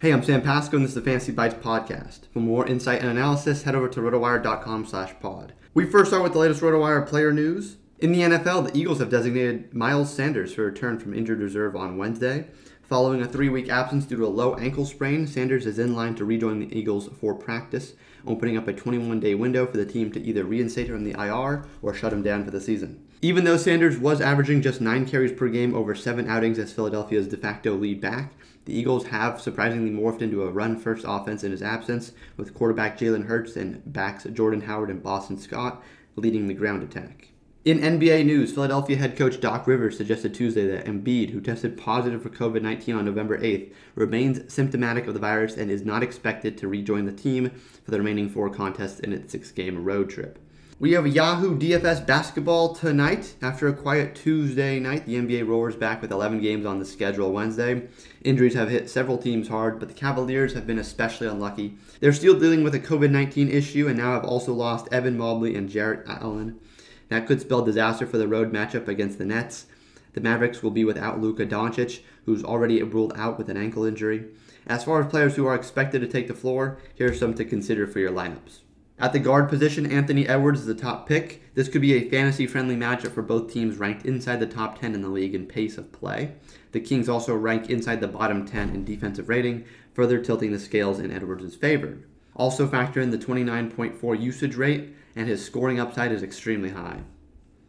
Hey, I'm Sam Pasco, and this is the Fantasy Bites podcast. For more insight and analysis, head over to rotowire.com slash pod. We first start with the latest RotoWire player news. In the NFL, the Eagles have designated Miles Sanders for return from injured reserve on Wednesday. Following a three week absence due to a low ankle sprain, Sanders is in line to rejoin the Eagles for practice, opening up a 21 day window for the team to either reinstate him on the IR or shut him down for the season. Even though Sanders was averaging just 9 carries per game over 7 outings as Philadelphia's de facto lead back, the Eagles have surprisingly morphed into a run first offense in his absence, with quarterback Jalen Hurts and backs Jordan Howard and Boston Scott leading the ground attack. In NBA news, Philadelphia head coach Doc Rivers suggested Tuesday that Embiid, who tested positive for COVID 19 on November 8th, remains symptomatic of the virus and is not expected to rejoin the team for the remaining four contests in its six game road trip. We have Yahoo DFS basketball tonight. After a quiet Tuesday night, the NBA roars back with 11 games on the schedule Wednesday. Injuries have hit several teams hard, but the Cavaliers have been especially unlucky. They're still dealing with a COVID 19 issue and now have also lost Evan Mobley and Jarrett Allen. That could spell disaster for the road matchup against the Nets. The Mavericks will be without Luka Doncic, who's already ruled out with an ankle injury. As far as players who are expected to take the floor, here are some to consider for your lineups. At the guard position, Anthony Edwards is the top pick. This could be a fantasy friendly matchup for both teams ranked inside the top 10 in the league in pace of play. The Kings also rank inside the bottom 10 in defensive rating, further tilting the scales in Edwards' favor. Also factor in the 29.4 usage rate, and his scoring upside is extremely high.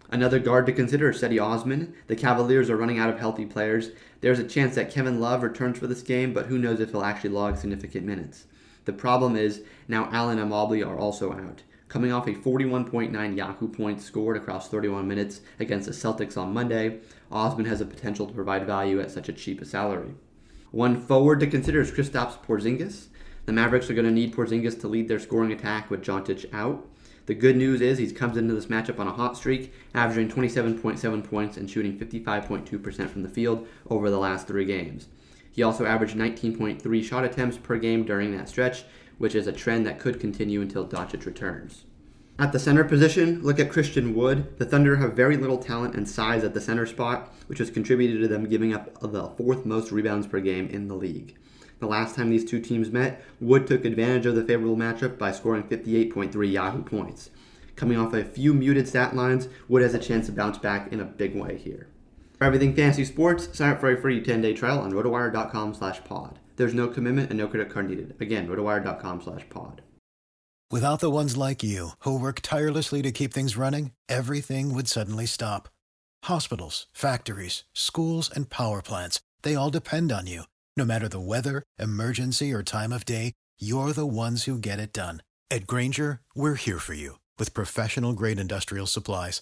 Another guard to consider is Cedi Osman. The Cavaliers are running out of healthy players. There's a chance that Kevin Love returns for this game, but who knows if he'll actually log significant minutes. The problem is now Allen and Mobley are also out. Coming off a 41.9 Yahoo points scored across 31 minutes against the Celtics on Monday, Osman has the potential to provide value at such a cheap salary. One forward to consider is Kristaps Porzingis. The Mavericks are going to need Porzingis to lead their scoring attack with Doncic out. The good news is he comes into this matchup on a hot streak, averaging 27.7 points and shooting 55.2% from the field over the last three games. He also averaged 19.3 shot attempts per game during that stretch, which is a trend that could continue until Doncic returns. At the center position, look at Christian Wood. The Thunder have very little talent and size at the center spot, which has contributed to them giving up the fourth most rebounds per game in the league. The last time these two teams met, Wood took advantage of the favorable matchup by scoring 58.3 Yahoo points. Coming off a few muted stat lines, Wood has a chance to bounce back in a big way here. For everything fantasy sports, sign up for a free 10-day trial on rotowire.com slash pod. There's no commitment and no credit card needed. Again, rotowire.com slash pod. Without the ones like you, who work tirelessly to keep things running, everything would suddenly stop. Hospitals, factories, schools, and power plants, they all depend on you. No matter the weather, emergency, or time of day, you're the ones who get it done. At Grainger, we're here for you with professional grade industrial supplies.